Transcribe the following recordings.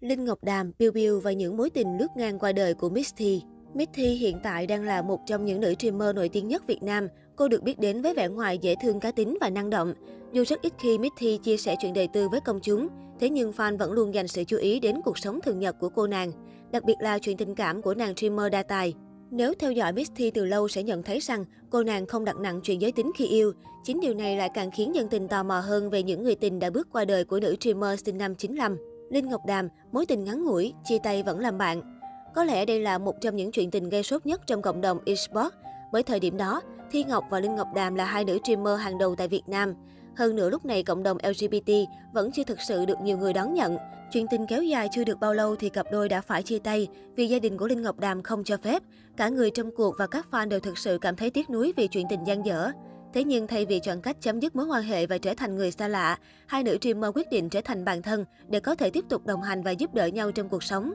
Linh Ngọc Đàm, Biu Biu và những mối tình lướt ngang qua đời của Miss Thi. Miss Thi hiện tại đang là một trong những nữ streamer nổi tiếng nhất Việt Nam. Cô được biết đến với vẻ ngoài dễ thương cá tính và năng động. Dù rất ít khi Miss Thi chia sẻ chuyện đời tư với công chúng, thế nhưng fan vẫn luôn dành sự chú ý đến cuộc sống thường nhật của cô nàng, đặc biệt là chuyện tình cảm của nàng streamer đa tài. Nếu theo dõi Miss Thi từ lâu sẽ nhận thấy rằng cô nàng không đặt nặng chuyện giới tính khi yêu. Chính điều này lại càng khiến dân tình tò mò hơn về những người tình đã bước qua đời của nữ streamer sinh năm 95. Linh Ngọc Đàm, mối tình ngắn ngủi, chia tay vẫn làm bạn. Có lẽ đây là một trong những chuyện tình gây sốt nhất trong cộng đồng esports. Bởi thời điểm đó, Thi Ngọc và Linh Ngọc Đàm là hai nữ streamer hàng đầu tại Việt Nam. Hơn nữa lúc này cộng đồng LGBT vẫn chưa thực sự được nhiều người đón nhận. Chuyện tình kéo dài chưa được bao lâu thì cặp đôi đã phải chia tay vì gia đình của Linh Ngọc Đàm không cho phép. Cả người trong cuộc và các fan đều thực sự cảm thấy tiếc nuối vì chuyện tình gian dở. Thế nhưng thay vì chọn cách chấm dứt mối quan hệ và trở thành người xa lạ, hai nữ streamer quyết định trở thành bạn thân để có thể tiếp tục đồng hành và giúp đỡ nhau trong cuộc sống.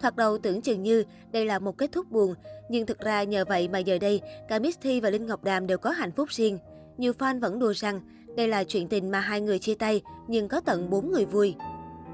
Thoạt đầu tưởng chừng như đây là một kết thúc buồn, nhưng thực ra nhờ vậy mà giờ đây, cả Miss Thi và Linh Ngọc Đàm đều có hạnh phúc riêng. Nhiều fan vẫn đùa rằng đây là chuyện tình mà hai người chia tay, nhưng có tận 4 người vui.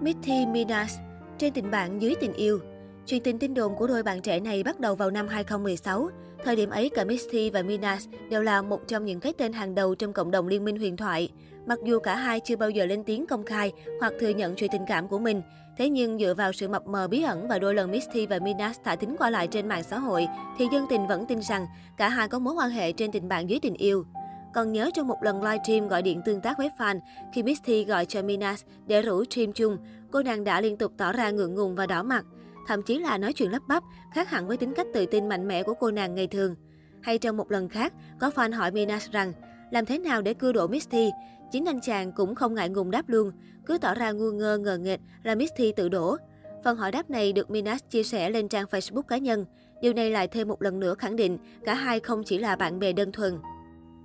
Miss Thi Minas, trên tình bạn dưới tình yêu. Chuyện tình tin đồn của đôi bạn trẻ này bắt đầu vào năm 2016. Thời điểm ấy, cả Misty và Minas đều là một trong những cái tên hàng đầu trong cộng đồng liên minh huyền thoại. Mặc dù cả hai chưa bao giờ lên tiếng công khai hoặc thừa nhận chuyện tình cảm của mình, thế nhưng dựa vào sự mập mờ bí ẩn và đôi lần Misty và Minas thả thính qua lại trên mạng xã hội, thì dân tình vẫn tin rằng cả hai có mối quan hệ trên tình bạn dưới tình yêu. Còn nhớ trong một lần livestream gọi điện tương tác với fan, khi Misty gọi cho Minas để rủ stream chung, cô nàng đã liên tục tỏ ra ngượng ngùng và đỏ mặt thậm chí là nói chuyện lắp bắp, khác hẳn với tính cách tự tin mạnh mẽ của cô nàng ngày thường. Hay trong một lần khác, có fan hỏi Minas rằng, làm thế nào để cưa đổ Misty? Chính anh chàng cũng không ngại ngùng đáp luôn, cứ tỏ ra ngu ngơ ngờ nghệch là Misty tự đổ. Phần hỏi đáp này được Minas chia sẻ lên trang Facebook cá nhân. Điều này lại thêm một lần nữa khẳng định cả hai không chỉ là bạn bè đơn thuần.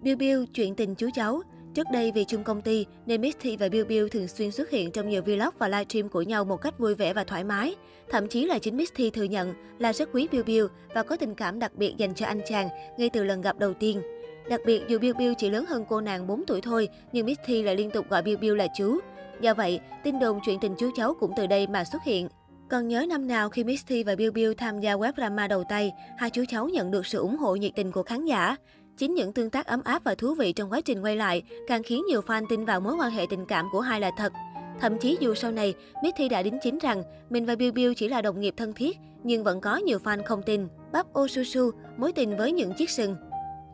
Bill Bill chuyện tình chú cháu Trước đây vì chung công ty nên Misty và Bill Bill thường xuyên xuất hiện trong nhiều vlog và livestream của nhau một cách vui vẻ và thoải mái. Thậm chí là chính Misty thừa nhận là rất quý Bill Bill và có tình cảm đặc biệt dành cho anh chàng ngay từ lần gặp đầu tiên. Đặc biệt dù Bill Bill chỉ lớn hơn cô nàng 4 tuổi thôi, nhưng Misty lại liên tục gọi Bill Bill là chú. Do vậy, tin đồn chuyện tình chú cháu cũng từ đây mà xuất hiện. Còn nhớ năm nào khi Misty và Bill Bill tham gia web drama đầu tay, hai chú cháu nhận được sự ủng hộ nhiệt tình của khán giả. Chính những tương tác ấm áp và thú vị trong quá trình quay lại càng khiến nhiều fan tin vào mối quan hệ tình cảm của hai là thật. Thậm chí dù sau này, Mithy đã đính chính rằng mình và Bill Bill chỉ là đồng nghiệp thân thiết, nhưng vẫn có nhiều fan không tin. Bắp Osusu, mối tình với những chiếc sừng.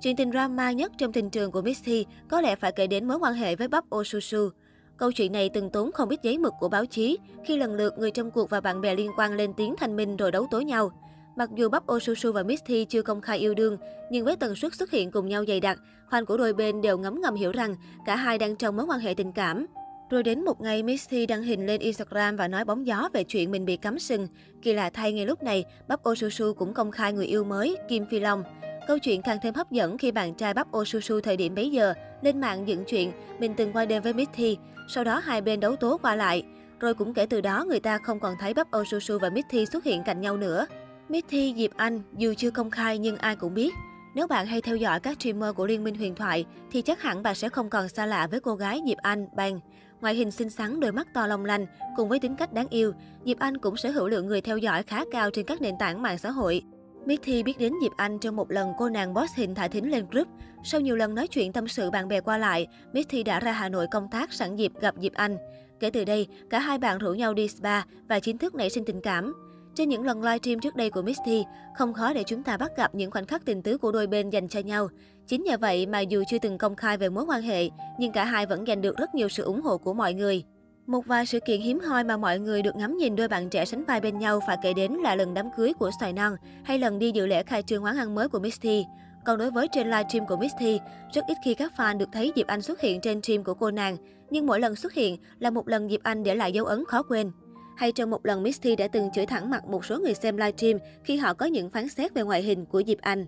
Chuyện tình drama nhất trong tình trường của Mithy có lẽ phải kể đến mối quan hệ với Bắp Osusu. Câu chuyện này từng tốn không ít giấy mực của báo chí khi lần lượt người trong cuộc và bạn bè liên quan lên tiếng thanh minh rồi đấu tố nhau. Mặc dù Bắp Osusu và Miss Thi chưa công khai yêu đương, nhưng với tần suất xuất hiện cùng nhau dày đặc, fan của đôi bên đều ngấm ngầm hiểu rằng cả hai đang trong mối quan hệ tình cảm. Rồi đến một ngày, Miss Thi đăng hình lên Instagram và nói bóng gió về chuyện mình bị cắm sừng. Kỳ lạ thay ngay lúc này, Bắp Osusu cũng công khai người yêu mới, Kim Phi Long. Câu chuyện càng thêm hấp dẫn khi bạn trai Bắp Osusu thời điểm bấy giờ lên mạng dựng chuyện mình từng qua đêm với Miss Thi. Sau đó hai bên đấu tố qua lại. Rồi cũng kể từ đó người ta không còn thấy Bắp Osusu và Miss Thi xuất hiện cạnh nhau nữa. Mithy Diệp Anh dù chưa công khai nhưng ai cũng biết. Nếu bạn hay theo dõi các streamer của Liên minh huyền thoại thì chắc hẳn bạn sẽ không còn xa lạ với cô gái Diệp Anh, Bang. Ngoại hình xinh xắn, đôi mắt to long lanh, cùng với tính cách đáng yêu, Diệp Anh cũng sở hữu lượng người theo dõi khá cao trên các nền tảng mạng xã hội. Mithy biết đến Diệp Anh trong một lần cô nàng boss hình thả thính lên group. Sau nhiều lần nói chuyện tâm sự bạn bè qua lại, Mithy đã ra Hà Nội công tác sẵn dịp gặp Diệp Anh. Kể từ đây, cả hai bạn rủ nhau đi spa và chính thức nảy sinh tình cảm. Trên những lần live stream trước đây của Misty, không khó để chúng ta bắt gặp những khoảnh khắc tình tứ của đôi bên dành cho nhau. Chính nhờ vậy mà dù chưa từng công khai về mối quan hệ, nhưng cả hai vẫn giành được rất nhiều sự ủng hộ của mọi người. Một vài sự kiện hiếm hoi mà mọi người được ngắm nhìn đôi bạn trẻ sánh vai bên nhau phải kể đến là lần đám cưới của Xoài Non hay lần đi dự lễ khai trương quán ăn mới của Misty. Còn đối với trên livestream của Misty, rất ít khi các fan được thấy Diệp Anh xuất hiện trên stream của cô nàng, nhưng mỗi lần xuất hiện là một lần Diệp Anh để lại dấu ấn khó quên. Hay trong một lần Misty đã từng chửi thẳng mặt một số người xem livestream khi họ có những phán xét về ngoại hình của Diệp Anh.